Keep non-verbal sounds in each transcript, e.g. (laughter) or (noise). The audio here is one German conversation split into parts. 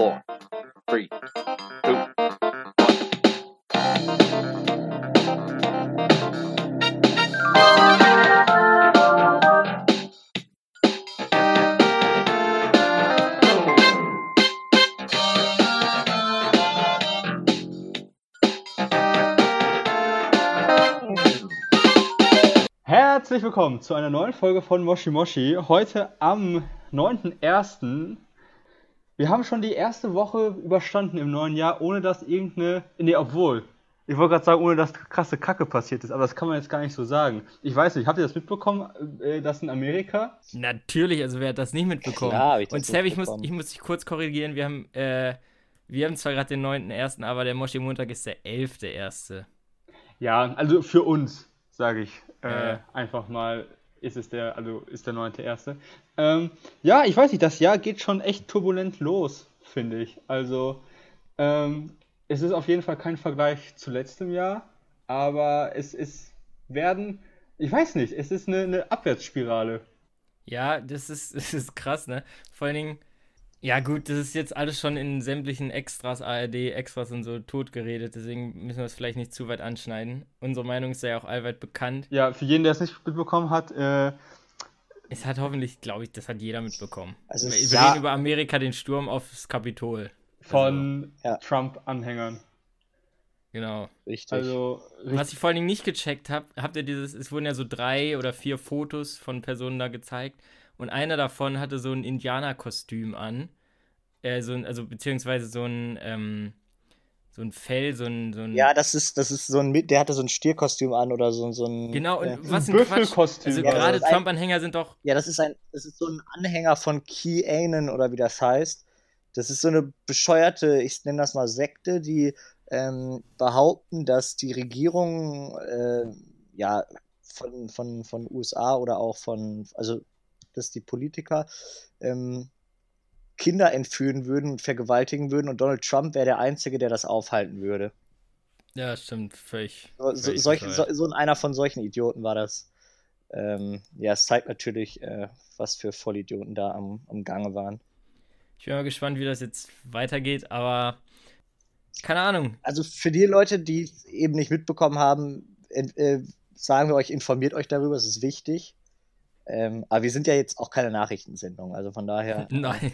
four, three, two, Herzlich willkommen zu einer neuen Folge von Moshi Moshi. Heute am 9.1. Wir haben schon die erste Woche überstanden im neuen Jahr, ohne dass irgendeine. Nee, obwohl. Ich wollte gerade sagen, ohne dass krasse Kacke passiert ist, aber das kann man jetzt gar nicht so sagen. Ich weiß nicht, habt ihr das mitbekommen, äh, dass in Amerika? Natürlich, also wer hat das nicht mitbekommen? Klar, hab ich Und Sam, ich muss, ich muss dich kurz korrigieren. Wir haben, äh, wir haben zwar gerade den 9.1., aber der Moschee Montag ist der 11.1. Ja, also für uns, sage ich äh, Ja. einfach mal, ist es der, also ist der 9.1. Ähm, ja, ich weiß nicht, das Jahr geht schon echt turbulent los, finde ich. Also, ähm, es ist auf jeden Fall kein Vergleich zu letztem Jahr, aber es ist, werden, ich weiß nicht, es ist eine, eine Abwärtsspirale. Ja, das ist, (laughs) das ist krass, ne? Vor allen Dingen, ja gut, das ist jetzt alles schon in sämtlichen Extras, ARD, Extras und so totgeredet, deswegen müssen wir es vielleicht nicht zu weit anschneiden. Unsere Meinung ist ja auch allweit bekannt. Ja, für jeden, der es nicht mitbekommen hat, äh, Es hat hoffentlich, glaube ich, das hat jeder mitbekommen. Also wir ja. reden über Amerika, den Sturm aufs Kapitol. von Ja. Trump-Anhängern. Genau. Richtig. Also, Was ich vor allen Dingen nicht gecheckt habe, habt ihr dieses, es wurden ja so drei oder vier Fotos von Personen da gezeigt und einer davon hatte so ein Indianerkostüm an. Äh, so ein, also beziehungsweise so ein, ähm, so ein Fell, so ein, so ein. ja, das ist, das ist so ein, der hatte so ein Stierkostüm an oder so, so ein. Genau, und äh, was ein Quatsch. Büffelkostüm. Also Ja, gerade Trump-Anhänger sind doch. Ja, das ist ein, das ist so ein Anhänger von Key oder wie das heißt. Das ist so eine bescheuerte, ich nenne das mal Sekte, die ähm, behaupten, dass die Regierung äh, ja von, von, von USA oder auch von, also dass die Politiker ähm, Kinder entführen würden und vergewaltigen würden und Donald Trump wäre der Einzige, der das aufhalten würde. Ja, stimmt, völlig. So, völlig solch, so, so einer von solchen Idioten war das. Ähm, ja, es zeigt natürlich, äh, was für Vollidioten da am, am Gange waren. Ich bin mal gespannt, wie das jetzt weitergeht, aber keine Ahnung. Also für die Leute, die es eben nicht mitbekommen haben, äh, sagen wir euch, informiert euch darüber, es ist wichtig. Ähm, aber wir sind ja jetzt auch keine Nachrichtensendung, also von daher, (laughs) Nein.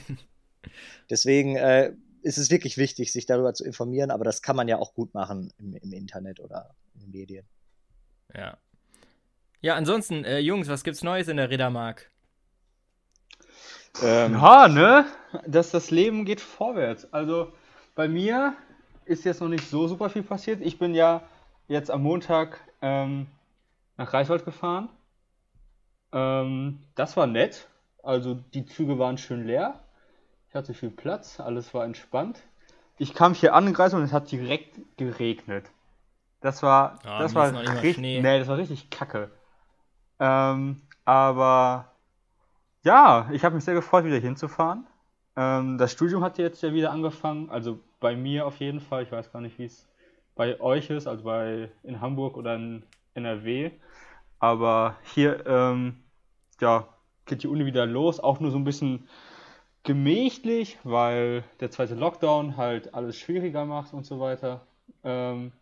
deswegen äh, ist es wirklich wichtig, sich darüber zu informieren, aber das kann man ja auch gut machen im, im Internet oder in den Medien. Ja. Ja, ansonsten, äh, Jungs, was gibt's Neues in der Riddermark? Ähm, Ja, ne? Dass das Leben geht vorwärts. Also bei mir ist jetzt noch nicht so super viel passiert. Ich bin ja jetzt am Montag ähm, nach Reichwald gefahren. Ähm, das war nett. Also die Züge waren schön leer. Ich hatte viel Platz, alles war entspannt. Ich kam hier angereist und es hat direkt geregnet. Das war, Ah, das war richtig, nee, das war richtig kacke. Ähm, aber ja, ich habe mich sehr gefreut, wieder hinzufahren. Ähm, das Studium hat jetzt ja wieder angefangen, also bei mir auf jeden Fall. Ich weiß gar nicht, wie es bei euch ist, also bei in Hamburg oder in NRW. Aber hier, ähm, ja, geht die Uni wieder los, auch nur so ein bisschen gemächlich, weil der zweite Lockdown halt alles schwieriger macht und so weiter. Ähm,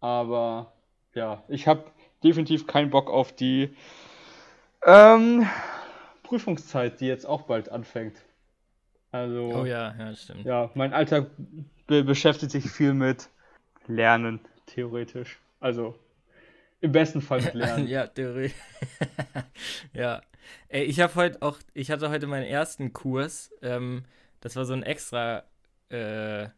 aber ja, ich habe definitiv keinen Bock auf die ähm, Prüfungszeit, die jetzt auch bald anfängt. Also, Oh ja, ja, stimmt. ja, mein Alltag be beschäftigt sich viel mit Lernen, theoretisch. Also, im besten Fall mit (laughs) Lernen. Ja, Theorie. (laughs) ja. Ey, ich habe heute auch, ich hatte heute meinen ersten Kurs. Ähm, das war so ein extra, äh,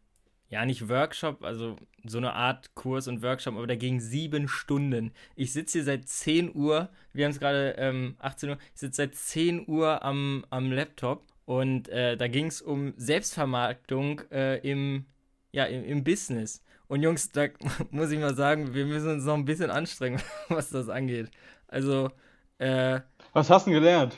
ja, nicht Workshop, also so eine Art Kurs und Workshop, aber der ging sieben Stunden. Ich sitze hier seit 10 Uhr, wir haben es gerade ähm, 18 Uhr, ich sitze seit 10 Uhr am, am Laptop und äh, da ging es um Selbstvermarktung äh, im, ja, im, im Business. Und Jungs, da (laughs) muss ich mal sagen, wir müssen uns noch ein bisschen anstrengen, (laughs) was das angeht. Also, äh, Was hast du denn gelernt?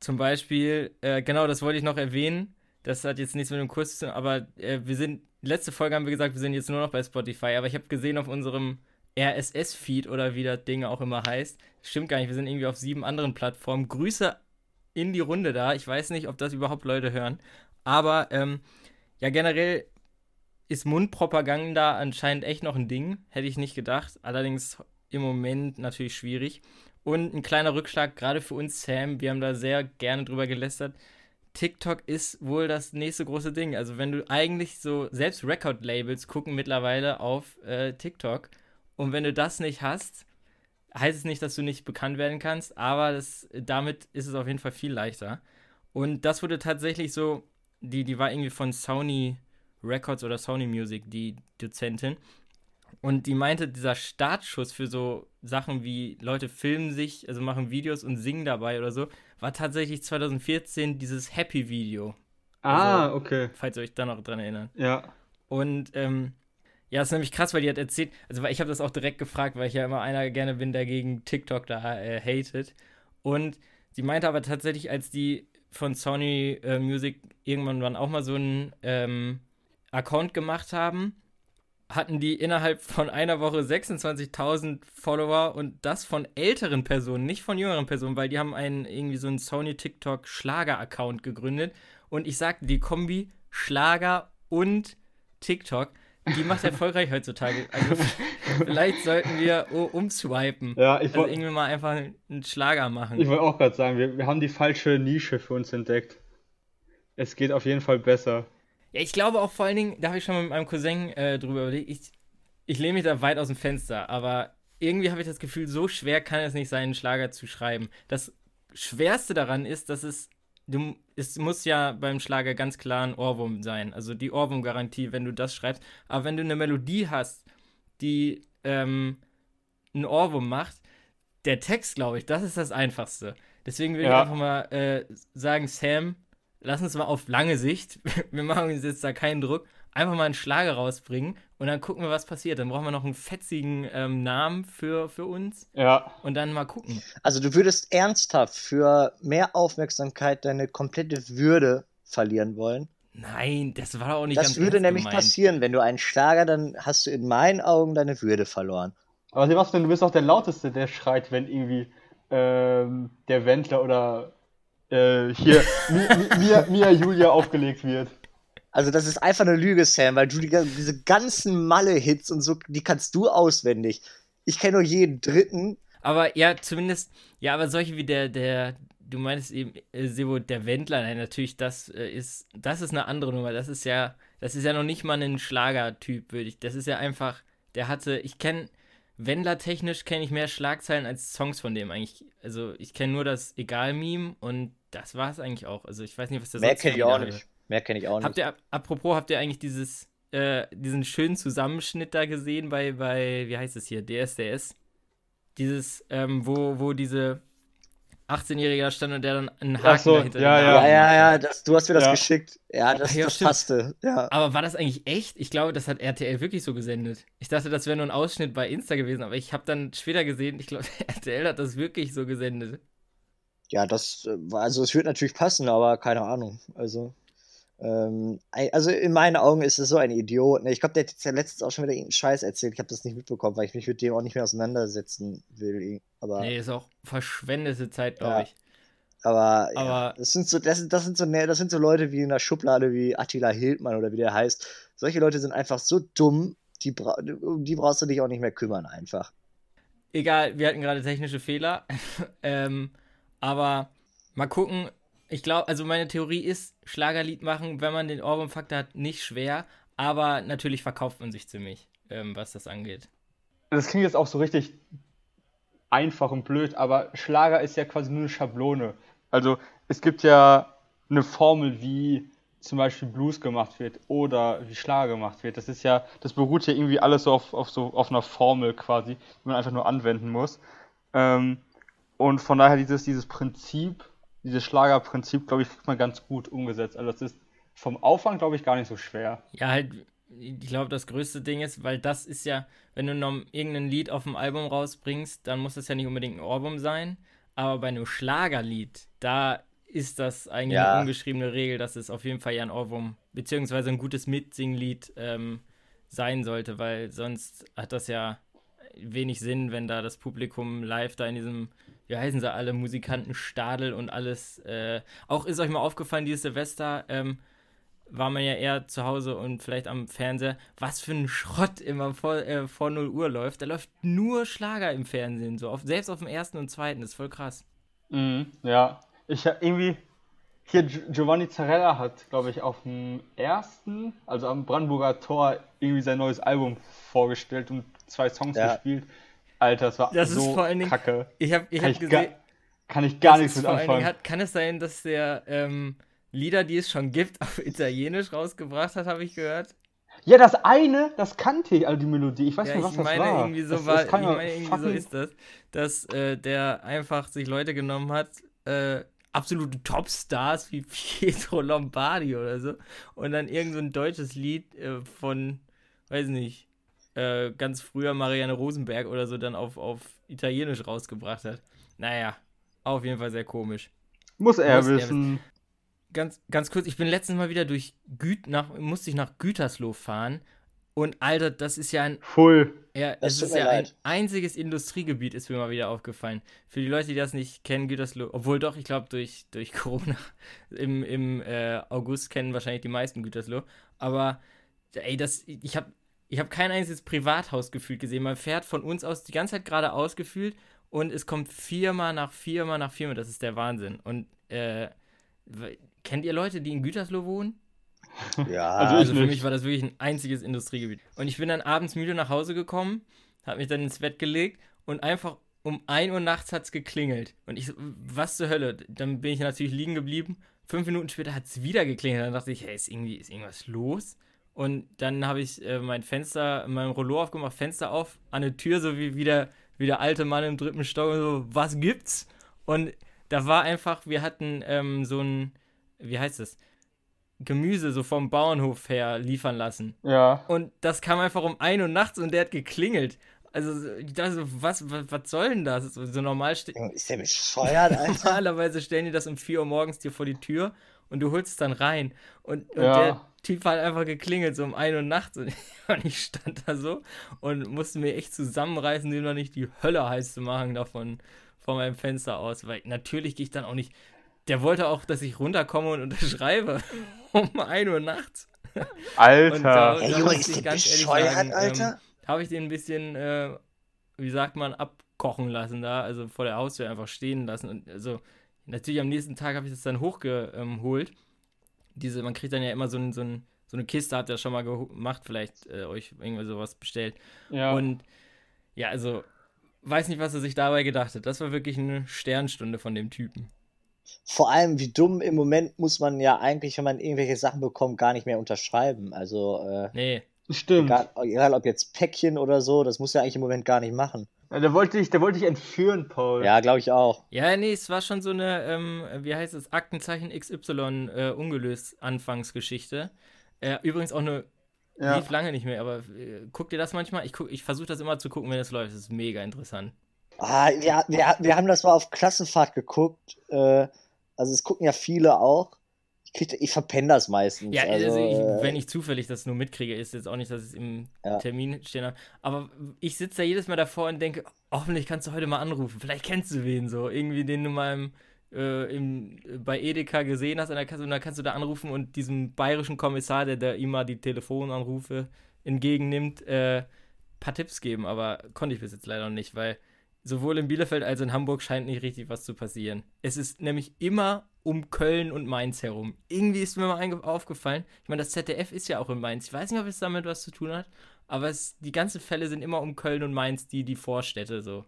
zum Beispiel, äh, genau, das wollte ich noch erwähnen. Das hat jetzt nichts mit dem Kurs zu tun, aber äh, wir sind, letzte Folge haben wir gesagt, wir sind jetzt nur noch bei Spotify, aber ich habe gesehen auf unserem RSS-Feed oder wie das Ding auch immer heißt, stimmt gar nicht, wir sind irgendwie auf sieben anderen Plattformen. Grüße in die Runde da. Ich weiß nicht, ob das überhaupt Leute hören, aber ähm, ja, generell ist Mundpropaganda anscheinend echt noch ein Ding. Hätte ich nicht gedacht. Allerdings im Moment natürlich schwierig. Und ein kleiner Rückschlag, gerade für uns, Sam. Wir haben da sehr gerne drüber gelästert. TikTok ist wohl das nächste große Ding. Also, wenn du eigentlich so, selbst Record-Labels gucken mittlerweile auf äh, TikTok. Und wenn du das nicht hast, heißt es nicht, dass du nicht bekannt werden kannst, aber das, damit ist es auf jeden Fall viel leichter. Und das wurde tatsächlich so, die, die war irgendwie von Sony Records oder Sony Music, die Dozentin. Und die meinte, dieser Startschuss für so Sachen wie Leute filmen sich, also machen Videos und singen dabei oder so, war tatsächlich 2014 dieses Happy-Video. Ah, Also, okay. Falls ihr euch da noch dran erinnert. Ja. Und ähm, ja, ist nämlich krass, weil die hat erzählt, also weil ich habe das auch direkt gefragt, weil ich ja immer einer gerne bin, der gegen TikTok da äh, hatet. Und sie meinte aber tatsächlich, als die von Sony äh, Music irgendwann dann auch mal so einen ähm, Account gemacht haben, hatten die innerhalb von einer Woche 26.000 Follower und das von älteren Personen, nicht von jüngeren Personen, weil die haben einen irgendwie so einen Sony TikTok Schlager-Account gegründet und ich sagte, die Kombi Schlager und TikTok, die macht (laughs) erfolgreich heutzutage. Also vielleicht sollten wir umswipen. Ja, ich Also wollte irgendwie mal einfach einen Schlager machen. ich wollt auch gerade sagen, wir, wir haben die falsche Nische für uns entdeckt. Es geht auf jeden Fall besser. Ja, ich glaube auch vor allen Dingen, da habe ich schon mit meinem Cousin äh, drüber überlegt, ich, ich lehne mich da weit aus dem Fenster, aber irgendwie habe ich das Gefühl, so schwer kann es nicht sein, einen Schlager zu schreiben. Das Schwerste daran ist, dass es, du, es muss ja beim Schlager ganz klar ein Ohrwurm sein, also die Ohrwurmgarantie, wenn du das schreibst. Aber wenn du eine Melodie hast, die ähm, einen Ohrwurm macht, der Text, glaube ich, das ist das Einfachste. Deswegen würde Ja. ich einfach mal äh, sagen, Sam, lass uns mal auf lange Sicht, (laughs) wir machen uns jetzt da keinen Druck, einfach mal einen Schlager rausbringen und dann gucken wir, was passiert. Dann brauchen wir noch einen fetzigen ähm, Namen für, für uns Ja, und dann mal gucken. Also du würdest ernsthaft für mehr Aufmerksamkeit deine komplette Würde verlieren wollen. Nein, das war doch auch nicht Das ganz würde ernst nämlich gemeint. passieren, wenn du einen Schlager, dann hast du in meinen Augen deine Würde verloren. aber Sebastian, du bist auch der Lauteste, der schreit, wenn irgendwie ähm, der Wendler oder äh, hier Mi- Mi- Mia, Mia Julia aufgelegt wird. Also das ist einfach eine Lüge, Sam, weil du die, diese ganzen Malle-Hits und so, die kannst du auswendig. Ich kenne nur jeden dritten. Aber ja, zumindest, ja, aber solche wie der, der, du meinst eben, äh, Sebo, der Wendler, nein, natürlich, das äh, ist, das ist eine andere Nummer. Das ist ja, das ist ja noch nicht mal ein Schlagertyp, würde ich. Das ist ja einfach, der hatte, ich kenne, Wendler-technisch kenne ich mehr Schlagzeilen als Songs von dem eigentlich. Also ich kenne nur das Egal-Meme und das war es eigentlich auch. Also ich weiß nicht, was der Mehr sonst kenne ich auch nicht. hatte. Mehr kenne ich auch nicht. Habt ihr, apropos, habt ihr eigentlich dieses, äh, diesen schönen Zusammenschnitt da gesehen bei, bei, wie heißt es hier, DSDS? Dieses, ähm, wo, wo diese 18-Jährige da stand und der dann einen Haken so, dahinter ja, ja. Ja, ja, das, du hast mir das Ja. geschickt. Ja, das, Ach ja, das passte. Ja. Aber war das eigentlich echt? Ich glaube, das hat RTL wirklich so gesendet. Ich dachte, das wäre nur ein Ausschnitt bei Insta gewesen, aber ich habe dann später gesehen, ich glaube, (laughs) RTL hat das wirklich so gesendet. Ja, das, äh, war- also es wird natürlich passen, aber keine Ahnung. Also, ähm, also in meinen Augen ist es so ein Idiot. Ne? Ich glaube, der hat jetzt ja letztens auch schon wieder irgendeinen Scheiß erzählt. Ich habe das nicht mitbekommen, weil ich mich mit dem auch nicht mehr auseinandersetzen will. Aber, Nee, ist auch verschwendete Zeit, glaube Ja. ich. aber, ja, Aber- das sind so, das, sind- das sind so, das sind so Leute wie in der Schublade wie Attila Hildmann oder wie der heißt. Solche Leute sind einfach so dumm, die, bra um die brauchst du dich auch nicht mehr kümmern einfach. Egal, wir hatten gerade technische Fehler. (laughs) ähm, aber mal gucken. Ich glaube, also meine Theorie ist, Schlagerlied machen, wenn man den Ohrwurm-Faktor hat, nicht schwer. Aber natürlich verkauft man sich ziemlich, ähm, was das angeht. Das klingt jetzt auch so richtig einfach und blöd, aber Schlager ist ja quasi nur eine Schablone. Also es gibt ja eine Formel, wie zum Beispiel Blues gemacht wird oder wie Schlager gemacht wird. Das ist ja, das beruht ja irgendwie alles so auf, auf so auf einer Formel quasi, die man einfach nur anwenden muss. Ähm, und von daher dieses, dieses Prinzip, dieses Schlagerprinzip, glaube ich, kriegt man ganz gut umgesetzt. Also das ist vom Aufwand, glaube ich, gar nicht so schwer. Ja, halt, ich glaube, das größte Ding ist, weil das ist ja, wenn du noch irgendein Lied auf dem Album rausbringst, dann muss das ja nicht unbedingt ein Ohrwurm sein. Aber bei einem Schlagerlied, da ist das eigentlich Ja. eine ungeschriebene Regel, dass es auf jeden Fall ja ein Ohrwurm, beziehungsweise ein gutes Mitsinglied ähm, sein sollte, weil sonst hat das ja wenig Sinn, wenn da das Publikum live da in diesem, wie heißen sie alle, Musikanten Stadel und alles. Äh, auch ist euch mal aufgefallen, dieses Silvester, ähm, war man ja eher zu Hause und vielleicht am Fernseher. Was für ein Schrott immer vor, äh, vor 0 Uhr läuft. Da läuft nur Schlager im Fernsehen, so auf, selbst auf dem ersten und zweiten, das ist voll krass. Mhm, ja. Ich hab irgendwie. Hier Gi- Giovanni Zarella hat, glaube ich, auf dem ersten, also am Brandenburger Tor, irgendwie sein neues Album vorgestellt und zwei Songs Ja. gespielt. Alter, das war Das ist so vor allen Dingen- kacke. Ich habe ich Kann hab ich, gar, kann ich gar nichts ist mit anfangen. Hat, kann es sein, dass der ähm, Lieder, die es schon gibt, (laughs) auf Italienisch rausgebracht hat, habe ich gehört? Ja, das eine, das kannte ich, also die Melodie. Ich weiß Ja, nicht, was ich das meine war. irgendwie so das, war, das ich meine irgendwie so fucking- ist das, dass äh, der einfach sich Leute genommen hat, äh, absolute Topstars wie (laughs) Pietro Lombardi oder so und dann irgend so ein deutsches Lied äh, von, weiß nicht, äh, ganz früher Marianne Rosenberg oder so dann auf, auf Italienisch rausgebracht hat. Naja, auf jeden Fall sehr komisch. Muss er Muss er wissen. Ganz, ganz kurz, ich bin letztens mal wieder durch Güt nach, musste ich nach Gütersloh fahren und Alter, das ist ja ein Full. ja, Das es ist ja ein leid. einziges Industriegebiet, ist mir mal wieder aufgefallen. Für die Leute, die das nicht kennen, Gütersloh, obwohl doch, ich glaube, durch, durch (laughs) Corona im, im äh, August kennen wahrscheinlich die meisten Gütersloh. Aber, ey, das, ich habe ich hab kein einziges Privathaus gefühlt gesehen. Man fährt von uns aus die ganze Zeit geradeaus gefühlt und es kommt viermal nach viermal nach viermal. Das ist der Wahnsinn. Und, äh, kennt ihr Leute, die in Gütersloh wohnen? (laughs) Ja, Also Also für nicht. mich war das wirklich ein einziges Industriegebiet. Und ich bin dann abends müde nach Hause gekommen, habe mich dann ins Bett gelegt und einfach um 1 Uhr nachts hat es geklingelt. Und ich so, was zur Hölle? Dann bin ich natürlich liegen geblieben. Fünf Minuten später hat es wieder geklingelt. Dann dachte ich, hey, ist, irgendwie, ist irgendwas los? Und dann habe ich äh, mein Fenster, mein Rollo aufgemacht, Fenster auf, an der Tür, so wie, wie, der, wie der alte Mann im dritten Stock, und so, was gibt's? Und da war einfach, wir hatten ähm, so ein, wie heißt das? Gemüse so vom Bauernhof her liefern lassen. Ja. Und das kam einfach um 1 Uhr nachts und der hat geklingelt. Also, ich dachte so, was, was, was soll denn das? So, so normal ste Junge, ist der bescheuert, Alter? (laughs) normalerweise stellen die das um 4 Uhr morgens dir vor die Tür und du holst es dann rein. Und, und Ja. der Typ hat einfach geklingelt, so um 1 Uhr nachts. Und (laughs) und ich stand da so und musste mir echt zusammenreißen, dem noch nicht die Hölle heiß zu machen davon von meinem Fenster aus. Weil natürlich gehe ich dann auch nicht. Der wollte auch, dass ich runterkomme und (laughs) unterschreibe. (laughs) um 1 Uhr nachts. Alter. Und da- Ey, Junge, ist ich der bescheuert, sagen, ähm, Alter? habe ich den ein bisschen, äh, wie sagt man, abkochen lassen da, also vor der Haustür einfach stehen lassen. Und also natürlich am nächsten Tag habe ich das dann hochgeholt. Diese, man kriegt dann ja immer so, ein, so, ein, so eine Kiste, habt ihr schon mal gemacht, vielleicht äh, euch irgendwie sowas bestellt. ja. Und ja, also weiß nicht, was er sich dabei gedacht hat. Das war wirklich eine Sternstunde von dem Typen. Vor allem, wie dumm im Moment muss man ja eigentlich, wenn man irgendwelche Sachen bekommt, gar nicht mehr unterschreiben. Also, äh, Nee, Stimmt. egal, egal ob jetzt Päckchen oder so, das muss er eigentlich im Moment gar nicht machen. Ja, der wollte dich, der wollte dich entführen, Paul. Ja, glaube ich auch. Ja, nee, es war schon so eine, ähm, wie heißt es, Aktenzeichen XY äh, ungelöst Anfangsgeschichte. Äh, übrigens auch eine, Ja. lief lange nicht mehr, aber äh, guckt ihr das manchmal? Ich, guck- ich versuche das immer zu gucken, wenn es läuft. Das ist mega interessant. Ah, wir, wir, wir haben das mal auf Klassenfahrt geguckt. Äh, also, es gucken ja viele auch. Ich, ich verpenne das meistens. Ja, also, also ich, äh, wenn ich zufällig das nur mitkriege, ist jetzt auch nicht, dass es im Ja. Termin stehen habe. Aber ich sitze da jedes Mal davor und denke, hoffentlich kannst du heute mal anrufen. Vielleicht kennst du wen so. Irgendwie, den du mal im, äh, im, bei Edeka gesehen hast. Und dann, kannst, und dann kannst du da anrufen und diesem bayerischen Kommissar, der da immer die Telefonanrufe entgegennimmt, äh, paar Tipps geben. Aber konnte ich bis jetzt leider noch nicht, weil sowohl in Bielefeld als auch in Hamburg scheint nicht richtig was zu passieren. Es ist nämlich immer um Köln und Mainz herum. Irgendwie ist mir mal aufgefallen, ich meine, das ZDF ist ja auch in Mainz. Ich weiß nicht, ob es damit was zu tun hat, aber es, die ganzen Fälle sind immer um Köln und Mainz, die, die Vorstädte so.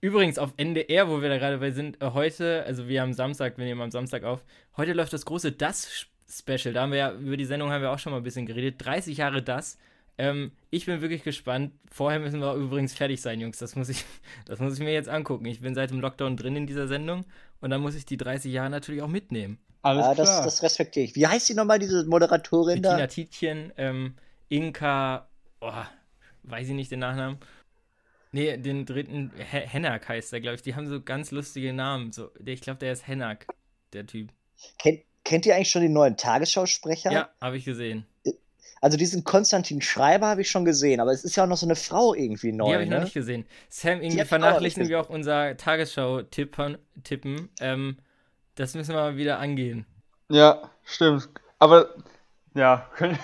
Übrigens, auf NDR, wo wir da gerade bei sind, äh, heute, also wir haben Samstag, wir nehmen am Samstag auf, heute läuft das große Das-Special. Da haben wir ja, über die Sendung haben wir auch schon mal ein bisschen geredet. 30 Jahre Das. Ähm, ich bin wirklich gespannt. Vorher müssen wir übrigens fertig sein, Jungs. Das muss ich, (laughs) das muss ich mir jetzt angucken. Ich bin seit dem Lockdown drin in dieser Sendung und dann muss ich die 30 Jahre natürlich auch mitnehmen. Alles ja, klar. das, das respektiere ich. Wie heißt die nochmal, diese Moderatorin Bettina da? Tietjen, ähm, Inka, oh, weiß ich nicht den Nachnamen. Nee, den dritten, He Hennak heißt er, glaube ich. Die haben so ganz lustige Namen. So, der, ich glaube, der ist Hennak, der Typ. Kennt, kennt ihr eigentlich schon den neuen Tagesschausprecher? Ja, habe ich gesehen. Also diesen Konstantin Schreiber habe ich schon gesehen, aber es ist ja auch noch so eine Frau irgendwie neu, die habe ich noch ne? nicht gesehen. Sam, irgendwie noch vernachlässigen wir auch unser Tagesschau-Tippen. Tippen. Ähm, das müssen wir mal wieder angehen. Ja, stimmt. aber ja, (laughs) können,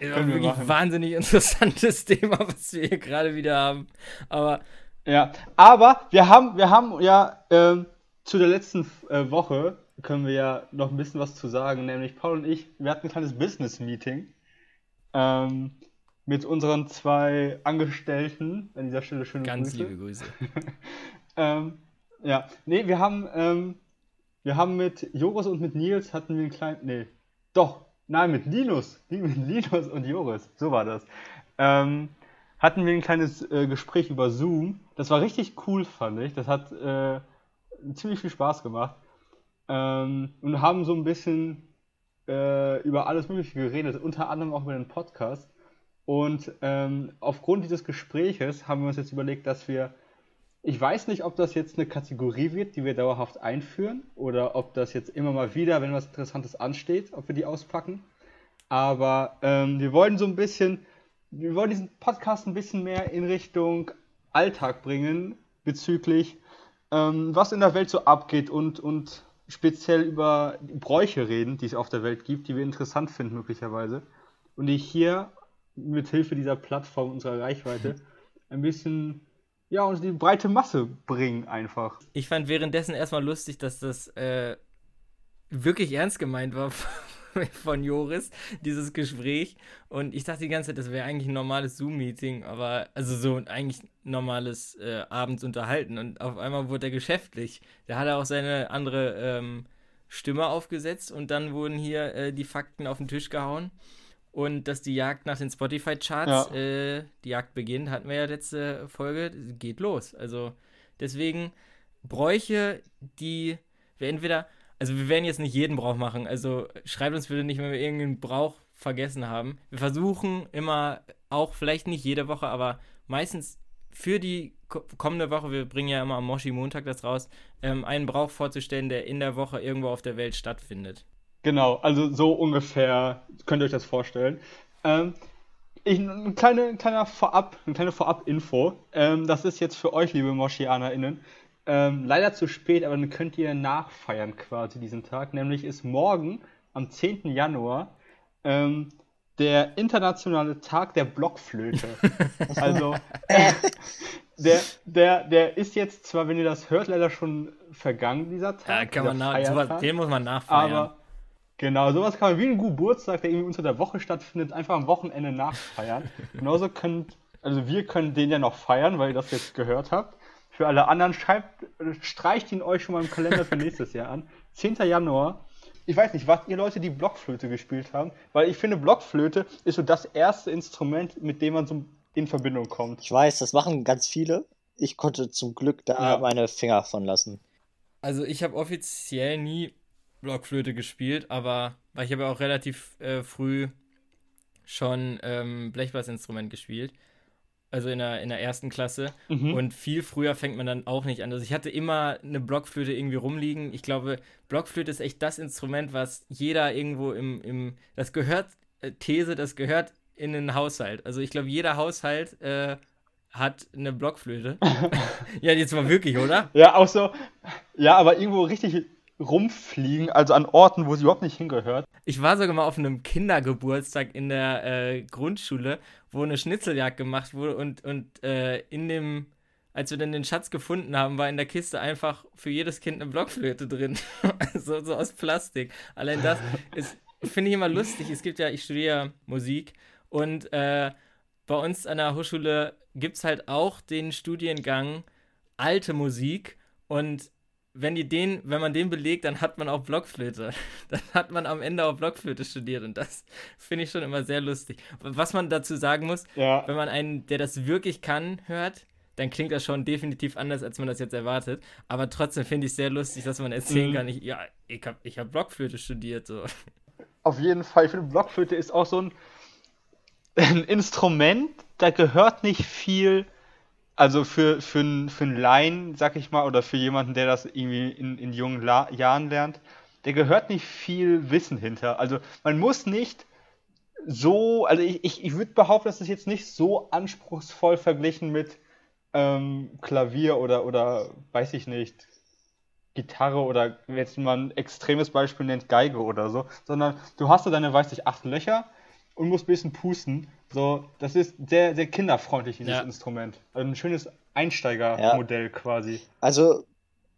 Ist können wir wirklich machen. wahnsinnig interessantes (laughs) Thema, was wir hier gerade wieder haben. Aber Ja, aber wir haben, wir haben ja ähm, zu der letzten äh, Woche können wir ja noch ein bisschen was zu sagen, nämlich Paul und ich, wir hatten ein kleines Business-Meeting ähm, mit unseren zwei Angestellten. An dieser Stelle schöne ganz Grüße. liebe Grüße. (laughs) Ähm, ja, nee, wir haben, ähm, wir haben mit Joris und mit Nils hatten wir einen kleinen, nee, doch, nein, mit Linus, (laughs) mit Linus und Joris, so war das, ähm, hatten wir ein kleines äh, Gespräch über Zoom. Das war richtig cool, fand ich. Das hat äh, ziemlich viel Spaß gemacht. Ähm, und haben so ein bisschen äh, über alles Mögliche geredet, unter anderem auch über den Podcast. Und ähm, aufgrund dieses Gespräches haben wir uns jetzt überlegt, dass wir ich weiß nicht, ob das jetzt eine Kategorie wird, die wir dauerhaft einführen, oder ob das jetzt immer mal wieder, wenn was Interessantes ansteht, ob wir die auspacken. Aber ähm, wir wollen so ein bisschen, wir wollen diesen Podcast ein bisschen mehr in Richtung Alltag bringen, bezüglich ähm, was in der Welt so abgeht und, und speziell über Bräuche reden, die es auf der Welt gibt, die wir interessant finden möglicherweise. Und die hier mit Hilfe dieser Plattform, unserer Reichweite, (laughs) ein bisschen ja, uns die breite Masse bringen einfach. Ich fand währenddessen erstmal lustig, dass das äh, wirklich ernst gemeint war (laughs) (laughs) von Joris, dieses Gespräch. Und ich dachte die ganze Zeit, das wäre eigentlich ein normales Zoom-Meeting, aber also so ein eigentlich normales äh, Abends unterhalten. Und auf einmal wurde er geschäftlich. Da hat er auch seine andere ähm, Stimme aufgesetzt und dann wurden hier äh, die Fakten auf den Tisch gehauen. Und dass die Jagd nach den Spotify-Charts, Ja. äh, die Jagd beginnt, hatten wir ja letzte Folge, geht los. Also deswegen Bräuche, die wir entweder, also wir werden jetzt nicht jeden Brauch machen, also schreibt uns bitte nicht, wenn wir irgendeinen Brauch vergessen haben. Wir versuchen immer, auch vielleicht nicht jede Woche, aber meistens für die ko- kommende Woche, wir bringen ja immer am Moshi Montag das raus, ähm, einen Brauch vorzustellen, der in der Woche irgendwo auf der Welt stattfindet. Genau, also so ungefähr könnt ihr euch das vorstellen. Ähm, ich, ein kleine, kleiner Vorab, eine kleine Vorab-Info. Ähm, das ist jetzt für euch, liebe MoschianerInnen, ähm, leider zu spät, aber dann könnt ihr nachfeiern quasi diesen Tag. Nämlich ist morgen, am 10. Januar, ähm, der internationale Tag der Blockflöte. (laughs) Also, (laughs) äh, der, der, der ist jetzt zwar, wenn ihr das hört, leider schon vergangen, dieser Tag. Ja, kann man nach, sowas, den muss man nachfeiern. Aber genau, sowas kann man wie ein Geburtstag, der irgendwie unter der Woche stattfindet, einfach am Wochenende nachfeiern. (laughs) Genauso könnt, also wir können den ja noch feiern, weil ihr das jetzt gehört habt. Für alle anderen schreibt, streicht ihn euch schon mal im Kalender für nächstes Jahr an. 10. Januar. Ich weiß nicht, wart ihr Leute, die Blockflöte gespielt haben? Weil ich finde, Blockflöte ist so das erste Instrument, mit dem man so in Verbindung kommt. Ich weiß, das machen ganz viele. Ich konnte zum Glück da Ja. meine Finger von lassen. Also ich habe offiziell nie Blockflöte gespielt, aber weil ich habe ja auch relativ äh, früh schon ähm, Blechblasinstrument gespielt. Also in der, in der ersten Klasse. Mhm. Und viel früher fängt man dann auch nicht an. Also ich hatte immer eine Blockflöte irgendwie rumliegen. Ich glaube, Blockflöte ist echt das Instrument, was jeder irgendwo im, im das gehört, äh, These, das gehört in den Haushalt. Also ich glaube, jeder Haushalt äh, hat eine Blockflöte. (laughs) ja, jetzt mal wirklich, oder? Ja, auch so, ja, aber irgendwo richtig rumfliegen, also an Orten, wo sie überhaupt nicht hingehört. Ich war sogar mal auf einem Kindergeburtstag in der äh, Grundschule, wo eine Schnitzeljagd gemacht wurde und, und äh, in dem, als wir dann den Schatz gefunden haben, war in der Kiste einfach für jedes Kind eine Blockflöte drin. (laughs) so, so aus Plastik. Allein das ist, finde ich immer lustig. Es gibt ja, ich studiere Musik und äh, bei uns an der Hochschule gibt es halt auch den Studiengang alte Musik und wenn die den, wenn man den belegt, dann hat man auch Blockflöte. (laughs) Dann hat man am Ende auch Blockflöte studiert und das (laughs) finde ich schon immer sehr lustig. Was man dazu sagen muss, Ja, wenn man einen, der das wirklich kann, hört, dann klingt das schon definitiv anders, als man das jetzt erwartet. Aber trotzdem finde ich es sehr lustig, dass man erzählen Mhm. kann, ich, ja, ich habe ich hab Blockflöte studiert. So. auf jeden Fall. Ich finde, Blockflöte ist auch so ein, ein Instrument, da gehört nicht viel, also für, für, für einen Laien, sag ich mal, oder für jemanden, der das irgendwie in, in jungen La Jahren lernt, der gehört nicht viel Wissen hinter. Also man muss nicht so, also ich, ich, ich würde behaupten, das ist jetzt nicht so anspruchsvoll verglichen mit ähm, Klavier oder, oder weiß ich nicht, Gitarre oder jetzt mal ein extremes Beispiel nennt Geige oder so, sondern du hast so deine, weiß ich, acht Löcher und musst ein bisschen pusten. So, das ist sehr, sehr kinderfreundlich, dieses Ja. Instrument. Also ein schönes Einsteigermodell quasi. Also,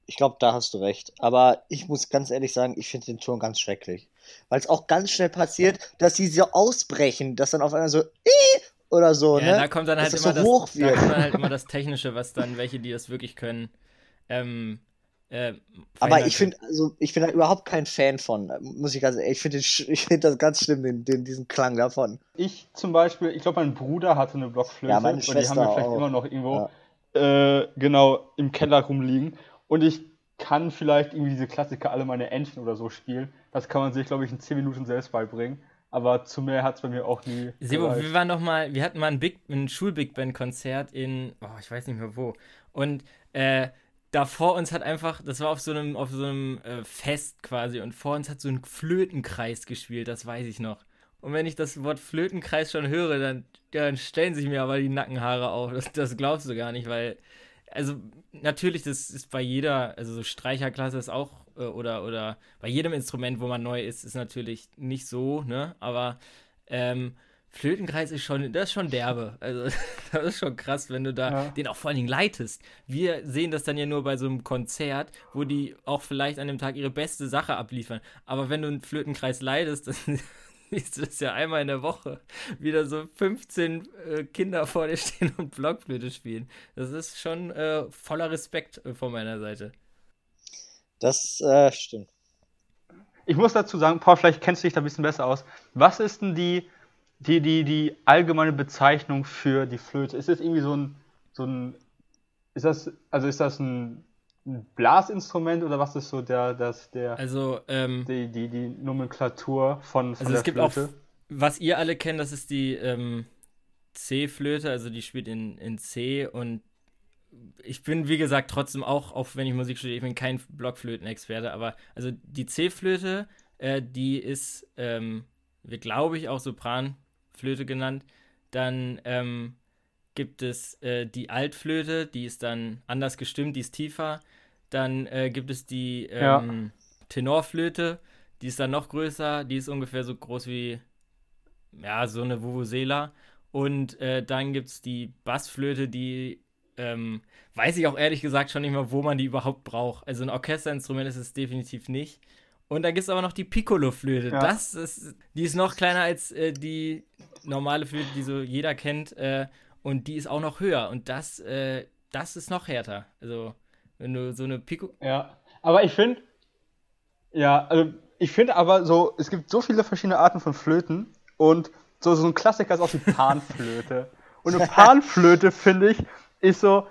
ich glaube, da hast du recht. Aber ich muss ganz ehrlich sagen, ich finde den Ton ganz schrecklich. Weil es auch ganz schnell passiert, dass sie so ausbrechen, dass dann auf einmal so "Ih!" oder so, Ja, ne? da kommt dann halt immer das so hoch das, da kommt dann halt immer (laughs) das Technische, was dann welche, die das wirklich können, ähm, äh, Aber ich finde, also ich bin da überhaupt kein Fan von, muss ich ganz ehrlich, ich finde (laughs) ich find das ganz schlimm, den, den, diesen Klang davon. Ich zum Beispiel, ich glaube, mein Bruder hatte eine Blockflöte Ja, meine und die Schwester haben wir vielleicht auch. immer noch irgendwo äh, genau im Keller rumliegen. Und ich kann vielleicht irgendwie diese Klassiker alle meine Entchen oder so spielen. Das kann man sich, glaube ich, in 10 Minuten selbst beibringen. Aber zu mehr hat es bei mir auch nie. Sebo, gereicht. wir waren noch mal, wir hatten mal ein, Big, ein Schul-Big Band-Konzert in, oh, ich weiß nicht mehr wo. Und äh, da vor uns hat einfach, das war auf so einem, auf so einem äh, Fest quasi, und vor uns hat so ein Flötenkreis gespielt, das weiß ich noch. Und wenn ich das Wort Flötenkreis schon höre, dann, dann stellen sich mir aber die Nackenhaare auf. Das, das glaubst du gar nicht, weil, also natürlich, das ist bei jeder, also so Streicherklasse ist auch, äh, oder, oder bei jedem Instrument, wo man neu ist, ist natürlich nicht so, ne? Aber ähm, Flötenkreis ist schon, das ist schon derbe. Also, (laughs) das ist schon krass, wenn du da Ja. den auch vor allen Dingen leitest. Wir sehen das dann ja nur bei so einem Konzert, wo die auch vielleicht an dem Tag ihre beste Sache abliefern. Aber wenn du einen Flötenkreis leitest, dann (laughs) siehst du das ja einmal in der Woche. Wieder so 15 äh, Kinder vor dir stehen und Blockflöte spielen. Das ist schon äh, voller Respekt äh, von meiner Seite. Das äh, stimmt. Ich muss dazu sagen, Paul, vielleicht kennst du dich da ein bisschen besser aus. Was ist denn die, die, die, die allgemeine Bezeichnung für die Flöte? Ist das irgendwie so ein, so ein, ist das, also ist das ein, ein Blasinstrument oder was ist so der, das, der, Also, ähm, die, die, die Nomenklatur von, von Also der es gibt Flöte? auch, was ihr alle kennt, das ist die ähm, C-Flöte, also die spielt in, in C und ich bin, wie gesagt, trotzdem auch, auch wenn ich Musik studiere, ich bin kein Blockflötenexperte, aber also die C-Flöte, äh, die ist, ähm, wird glaube ich auch Sopranflöte genannt. Dann ähm, gibt es äh, die Altflöte, die ist dann anders gestimmt, die ist tiefer. Dann äh, gibt es die Ja. ähm, Tenorflöte, die ist dann noch größer, die ist ungefähr so groß wie, ja, so eine Vuvuzela. Und äh, dann gibt es die Bassflöte, die ähm, weiß ich auch ehrlich gesagt schon nicht mehr, wo man die überhaupt braucht. Also ein Orchesterinstrument ist es definitiv nicht. Und dann gibt es aber noch die Piccolo-Flöte. Ja. Das ist, die ist noch kleiner als äh, die normale Flöte, die so jeder kennt. Äh, und die ist auch noch höher. Und das, äh, das ist noch härter. Also, wenn du so eine Pico. Ja, aber ich finde, ja, also ich finde aber so, es gibt so viele verschiedene Arten von Flöten und so, so ein Klassiker ist auch die Panflöte. (laughs) Und eine Panflöte, finde ich, ist so,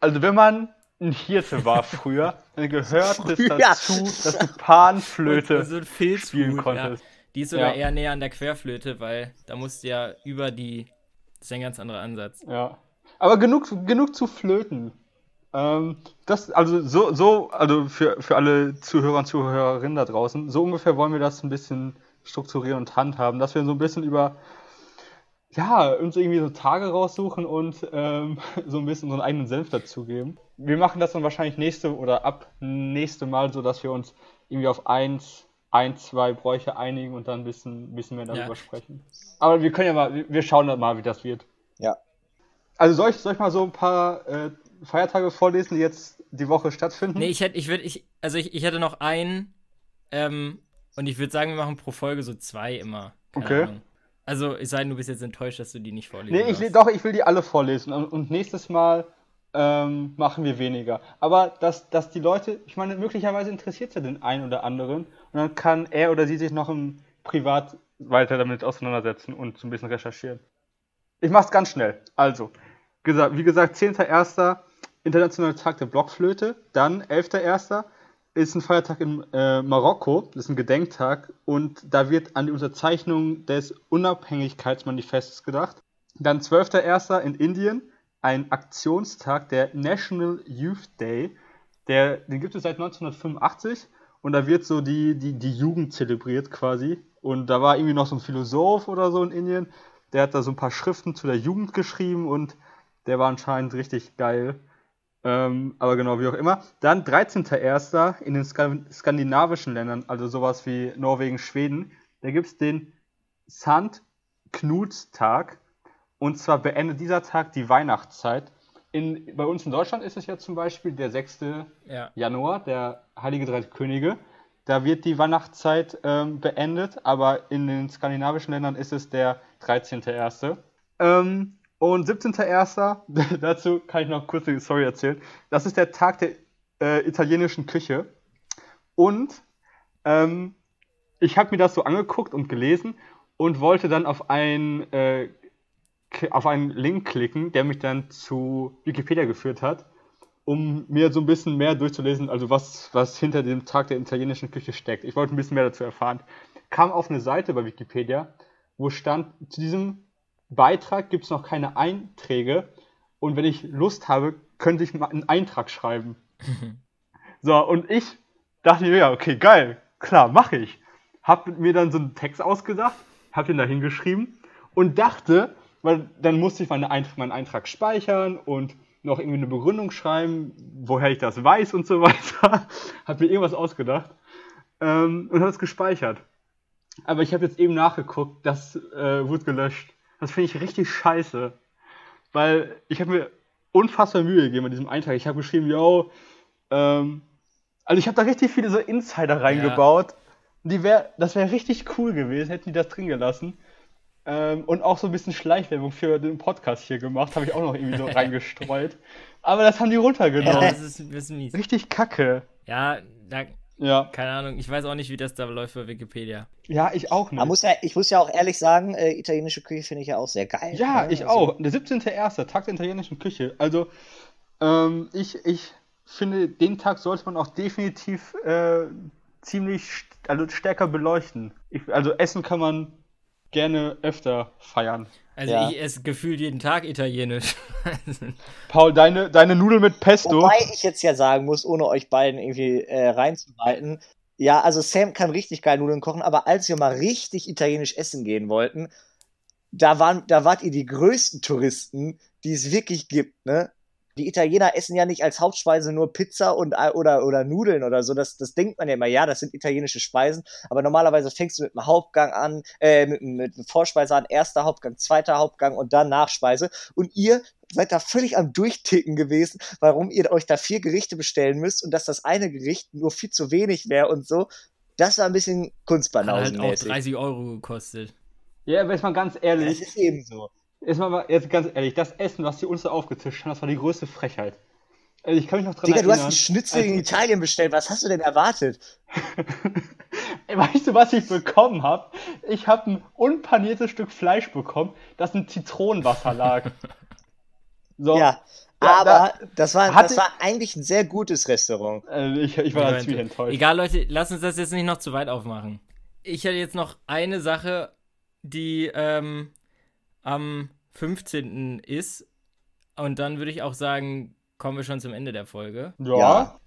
also wenn man ein Hirte war früher, dann gehört es Früher. dazu, dass du Panflöte so ein Filzhut, spielen ja. konntest. Die ist sogar Ja. eher näher an der Querflöte, weil da musst du ja über die. Das ist ja ein ganz anderer Ansatz. Ja. Aber genug, genug zu Flöten. Ähm, das, also so, so, also für, für alle Zuhörer und Zuhörerinnen da draußen, so ungefähr wollen wir das ein bisschen strukturieren und handhaben, dass wir so ein bisschen über, ja, uns irgendwie so Tage raussuchen und ähm, (laughs) so ein bisschen unseren eigenen Senf dazugeben. Wir machen das dann wahrscheinlich nächste oder ab nächste Mal so, dass wir uns irgendwie auf eins, ein, zwei Bräuche einigen und dann ein bisschen, ein bisschen mehr darüber Ja. sprechen. Aber wir können ja mal, wir- wir schauen dann mal, wie das wird. Ja. Also soll ich, soll ich mal so ein paar äh, Feiertage vorlesen, die jetzt die Woche stattfinden? Nee, ich hätte, ich würde, ich, also ich, ich hätte noch einen, ähm, und ich würde sagen, wir machen pro Folge so zwei immer. Keine Okay. Ahnung. Also, es sei denn, du bist jetzt enttäuscht, dass du die nicht vorlesen Nee, ich, doch, ich will die alle vorlesen. Und, und nächstes Mal ähm, machen wir weniger. Aber dass, dass die Leute, ich meine, möglicherweise interessiert ja den einen oder anderen. Und dann kann er oder sie sich noch im Privat weiter damit auseinandersetzen und so ein bisschen recherchieren. Ich mach's ganz schnell. Also, wie gesagt, 10.01. Internationaler Tag der Blockflöte. Dann 11.01. ist ein Feiertag in äh, Marokko. Das ist ein Gedenktag. Und da wird an die Unterzeichnung des Unabhängigkeitsmanifestes gedacht. Dann 12.01. in Indien ein Aktionstag, der National Youth Day. Der, den gibt es seit 1985 und da wird so die, die, die Jugend zelebriert quasi. Und da war irgendwie noch so ein Philosoph oder so in Indien, der hat da so ein paar Schriften zu der Jugend geschrieben und der war anscheinend richtig geil. Ähm, aber genau, wie auch immer. Dann 13.01. in den Ska skandinavischen Ländern, also sowas wie Norwegen, Schweden, da gibt es den St. Knutstag. Und zwar beendet dieser Tag die Weihnachtszeit. In, bei uns in Deutschland ist es ja zum Beispiel der 6. Ja. Januar, der Heilige Drei Könige. Da wird die Weihnachtszeit ähm, beendet, aber in den skandinavischen Ländern ist es der 13.01. Ähm, und 17.01., (laughs) dazu kann ich noch kurz die Story erzählen. Das ist der Tag der äh, italienischen Küche. Und ähm, ich habe mir das so angeguckt und gelesen und wollte dann auf ein äh, auf einen Link klicken, der mich dann zu Wikipedia geführt hat, um mir so ein bisschen mehr durchzulesen, also was, was hinter dem Tag der italienischen Küche steckt. Ich wollte ein bisschen mehr dazu erfahren. Kam auf eine Seite bei Wikipedia, wo stand, zu diesem Beitrag gibt es noch keine Einträge und wenn ich Lust habe, könnte ich mal einen Eintrag schreiben. (laughs) so, und ich dachte mir, ja, okay, geil, klar, mache ich. Hab mir dann so einen Text ausgedacht, hab den da hingeschrieben und dachte, weil dann musste ich meine Eintrag, meinen Eintrag speichern und noch irgendwie eine Begründung schreiben, woher ich das weiß und so (laughs) weiter. Hab mir irgendwas ausgedacht ähm, und habe es gespeichert. Aber ich habe jetzt eben nachgeguckt, das äh, wurde gelöscht. Das finde ich richtig scheiße. Weil ich habe mir unfassbar Mühe gegeben an diesem Eintrag. Ich habe geschrieben, yo, ähm, also ich habe da richtig viele so Insider reingebaut. Die wär, das wäre richtig cool gewesen, hätten die das drin gelassen. Ähm, und auch so ein bisschen Schleichwerbung für den Podcast hier gemacht, habe ich auch noch irgendwie so (laughs) reingestreut. Aber das haben die Ja, runtergenommen. das ist ein bisschen mies. Richtig kacke. Ja, da, Ja. keine Ahnung, ich weiß auch nicht, wie das da läuft bei Wikipedia. Ja, ich auch nicht. Man muss ja, ich muss ja auch ehrlich sagen, äh, italienische Küche finde ich ja auch sehr geil. Ja, ne? ich Also, auch. Der 17.01., Tag der italienischen Küche. Also, ähm, ich, ich finde, den Tag sollte man auch definitiv äh, ziemlich st also stärker beleuchten. Ich, also, Essen kann man gerne öfter feiern. Also Ja. ich esse gefühlt jeden Tag Italienisch. (laughs) Paul, deine, deine Nudel mit Pesto. Wobei ich jetzt ja sagen muss, ohne euch beiden irgendwie äh, reinzuleiten, ja, also Sam kann richtig geil Nudeln kochen, aber als wir mal richtig italienisch essen gehen wollten, da, waren, da wart ihr die größten Touristen, die es wirklich gibt, ne? Die Italiener essen ja nicht als Hauptspeise nur Pizza und, äh, oder, oder Nudeln oder so. Das, das denkt man ja immer, ja, das sind italienische Speisen. Aber normalerweise fängst du mit einem Hauptgang an, äh, mit, mit einer Vorspeise an, erster Hauptgang, zweiter Hauptgang und dann Nachspeise. Und ihr seid da völlig am Durchticken gewesen, warum ihr euch da vier Gerichte bestellen müsst und dass das eine Gericht nur viel zu wenig wäre und so. Das war ein bisschen Hat halt auch Kunstbanausenmäßig. 30 Euro gekostet. Ja, aber jetzt mal ganz das ehrlich. ist eben so. Jetzt mal, jetzt ganz ehrlich. Das Essen, was die uns da aufgetischt haben, das war die größte Frechheit. Also ich kann mich noch dran Digga, du hast erinnern. einen Schnitzel in als- Italien bestellt. Was hast du denn erwartet? (laughs) Weißt du, was ich bekommen habe? Ich habe ein unpaniertes Stück Fleisch bekommen, das in Zitronenwasser lag. So, Ja, Ja, aber das, war, das war eigentlich ein sehr gutes Restaurant. äh, ich, ich war da ziemlich enttäuscht. Egal, Leute, lasst uns das jetzt nicht noch zu weit aufmachen. Ich hätte jetzt noch eine Sache, die ähm, am 15. ist. Und dann würde ich auch sagen, kommen wir schon zum Ende der Folge. Ja. Ja.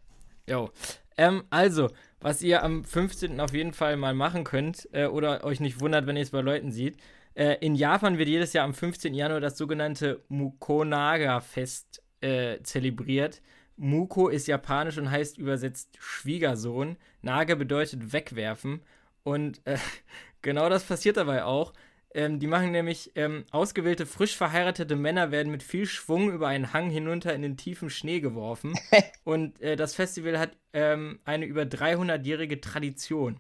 Jo. Ähm, also, was ihr am 15. auf jeden Fall mal machen könnt, äh, oder euch nicht wundert, wenn ihr es bei Leuten seht. Äh, in Japan wird jedes Jahr am 15. Januar das sogenannte Mukonaga-Fest äh, zelebriert. Muko ist japanisch und heißt übersetzt Schwiegersohn. Naga bedeutet wegwerfen. Und äh, (laughs) genau das passiert dabei auch. Ähm, die machen nämlich ähm, ausgewählte, frisch verheiratete Männer werden mit viel Schwung über einen Hang hinunter in den tiefen Schnee geworfen. (laughs) Und äh, das Festival hat ähm, eine über 300-jährige Tradition.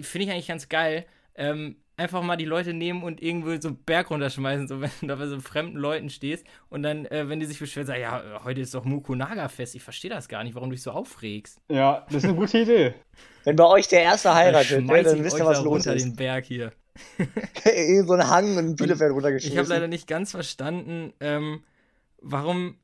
Finde ich eigentlich ganz geil. Ähm, einfach mal die Leute nehmen und irgendwo so einen Berg runterschmeißen, so (laughs) wenn du da bei so fremden Leuten stehst und dann, äh, wenn die sich beschweren, sagen, ja, heute ist doch Mukunaga-Fest. Ich verstehe das gar nicht, warum du dich so aufregst. ja, das ist eine gute Idee. Wenn bei euch der Erste heiratet, ne, schmeiß dann wisst ihr, was los runter ist. den Berg hier. In so einen Hang in Bielefeld Ich runtergeschmissen. habe leider nicht ganz verstanden, ähm, warum,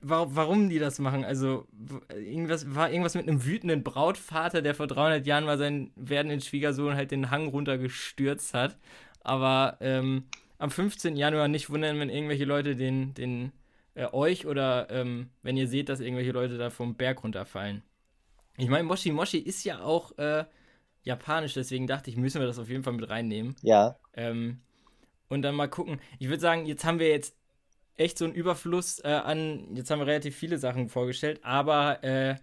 warum, warum die das machen. Also irgendwas war irgendwas mit einem wütenden Brautvater, der vor 300 Jahren mal seinen werdenden Schwiegersohn halt den Hang runtergestürzt hat. Aber ähm, am 15. Januar nicht wundern, wenn irgendwelche Leute den, den äh, euch oder ähm, wenn ihr seht, dass irgendwelche Leute da vom Berg runterfallen. Ich meine, Moshi Moshi ist ja auch äh, japanisch, deswegen dachte ich, müssen wir das auf jeden Fall mit reinnehmen. ja. Ähm, und dann mal gucken. Ich würde sagen, jetzt haben wir jetzt echt so einen Überfluss äh, an, jetzt haben wir relativ viele Sachen vorgestellt, aber äh,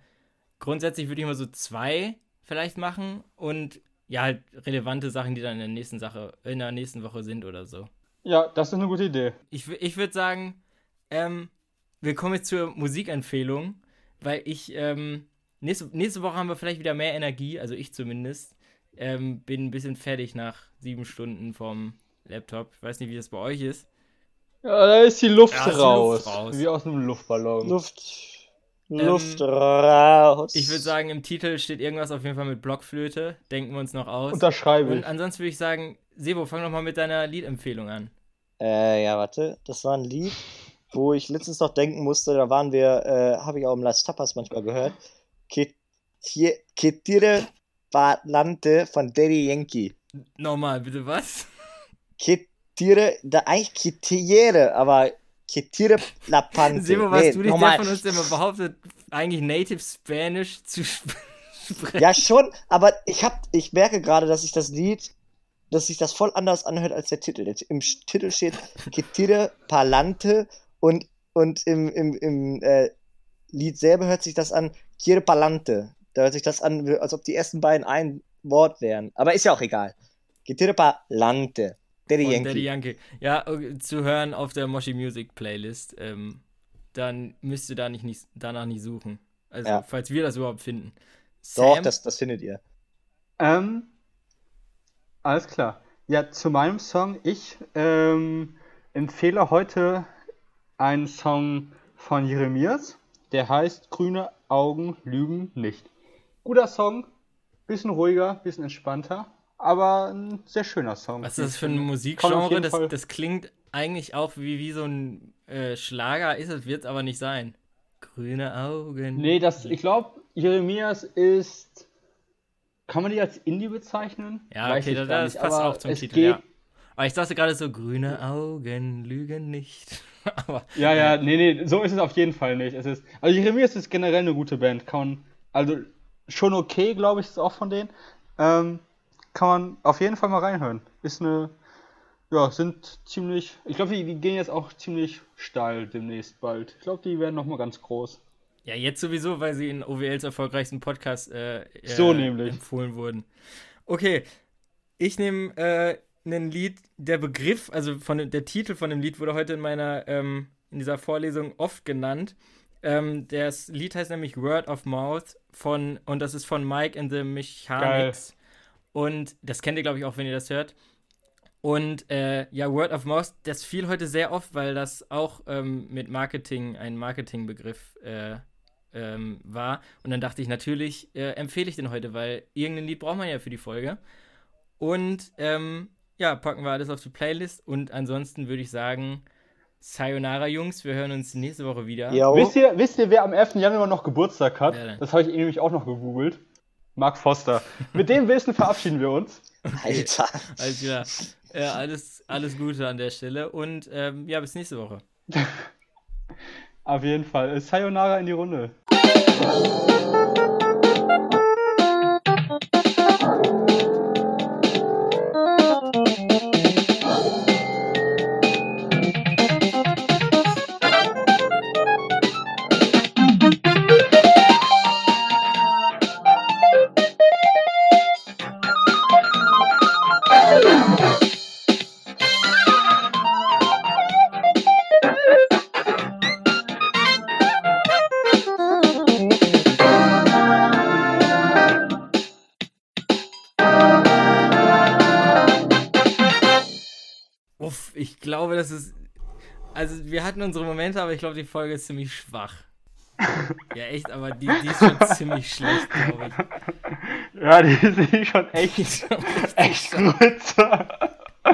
grundsätzlich würde ich mal so zwei vielleicht machen und ja, halt relevante Sachen, die dann in der nächsten Sache, in der nächsten Woche sind oder so. Ja, das ist eine gute Idee. Ich, ich würde sagen, ähm, wir kommen jetzt zur Musikempfehlung, weil ich, ähm, nächste, nächste Woche haben wir vielleicht wieder mehr Energie, also ich zumindest. Ähm, bin ein bisschen fertig nach sieben Stunden vom Laptop. Ich weiß nicht, wie das bei euch ist. Ja, da ist die Luft, Da ist die raus. Luft raus. Wie aus einem Luftballon. Luft, Luft raus. Ich würde sagen, im Titel steht irgendwas auf jeden Fall mit Blockflöte. Denken wir uns noch aus. Unterschreibe Und ich. ansonsten würde ich sagen, Sebo, fang doch mal mit deiner Liedempfehlung an. Äh, ja, warte. Das war ein Lied, wo ich letztens noch denken musste, da waren wir, äh, habe ich auch im Las Tapas manchmal gehört. Que tie- Que tire Palante von Daddy Yankee. Nochmal, bitte was? Que tire, da eigentlich Que tire, aber Que tire la Pante. Sebo, was Nee, du nochmal. der von uns, mal behauptet, eigentlich Native Spanish zu sp (laughs) sprechen? Ja, schon, aber ich hab, ich merke gerade, dass ich das Lied, dass sich das voll anders anhört als der Titel. Im Titel steht Que tire Palante und, und im, im, im äh, Lied selber hört sich das an Quiere Palante. Da hört sich das an, als ob die ersten beiden ein Wort wären. Aber ist ja auch egal. Que tire Palante. Daddy Yankee. Daddy Yankee. Ja, zu hören auf der Moshi Music Playlist. Ähm, dann müsst ihr da nicht, nicht, danach nicht suchen. Also, Ja. falls wir das überhaupt finden. Doch, Sam? das, das findet ihr. Ähm, alles klar. Ja, zu meinem Song. Ich ähm, empfehle heute einen Song von Jeremias. Der heißt Grüne Augen lügen nicht. Guter Song. Bisschen ruhiger, bisschen entspannter. Aber ein sehr schöner Song. Was ist das für ein Musikgenre? Das, das klingt eigentlich auch wie, wie so ein äh, Schlager. Ist es, wird es aber nicht sein. Grüne Augen. Nee, das, ich glaube, Jeremias ist. Kann man die als Indie bezeichnen? Ja, Weiß okay, das, das nicht, passt auch zum es Titel, geht, ja. Aber ich dachte gerade so, grüne Augen lügen nicht. (laughs) aber Ja, ja, nee, nee, so ist es auf jeden Fall nicht. Es ist, also Jeremias ist generell eine gute Band. Kann man, also schon okay, glaube ich, ist auch von denen. Ähm, kann man auf jeden Fall mal reinhören. Ist eine, ja, sind ziemlich, ich glaube, die, die gehen jetzt auch ziemlich steil demnächst bald. Ich glaube, die werden nochmal ganz groß. Ja, jetzt sowieso, weil sie in OWLs erfolgreichsten Podcast äh, äh, So nämlich. empfohlen wurden. Okay, ich nehme äh, ein Lied, der Begriff, also von der Titel von dem Lied wurde heute in meiner, ähm, in dieser Vorlesung oft genannt. Ähm, das Lied heißt nämlich Word of Mouth von, und das ist von Mike and the Mechanics. Und das kennt ihr, glaube ich, auch, wenn ihr das hört. Und äh, ja, Word of Mouth, das fiel heute sehr oft, weil das auch ähm, mit Marketing, ein Marketingbegriff äh, ähm, war. Und dann dachte ich, natürlich äh, empfehle ich den heute, weil irgendein Lied braucht man ja für die Folge. Und ähm, ja, packen wir alles auf die Playlist. Und ansonsten würde ich sagen, Sayonara, Jungs, wir hören uns nächste Woche wieder. Jo. Wisst ihr, wisst ihr, wer am 11. Januar noch Geburtstag hat? Das habe ich nämlich auch noch gegoogelt. Mark Foster. Mit dem Wissen verabschieden wir uns. Alter. Alles klar. Äh, alles, alles Gute an der Stelle. Und ähm, ja, bis nächste Woche. (laughs) Auf jeden Fall. Sayonara in die Runde. Aber ich glaube, die Folge ist ziemlich schwach. Ja, echt, aber die, die ist schon ziemlich schlecht, glaube ich. Ja, die (laughs) sind schon echt, Die ist schon echt schwach. gut.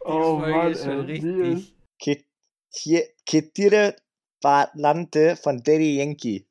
oh Folge Mann, ist schon ey, ist- richtig. Que, tie- que tire Palante von Daddy Yankee.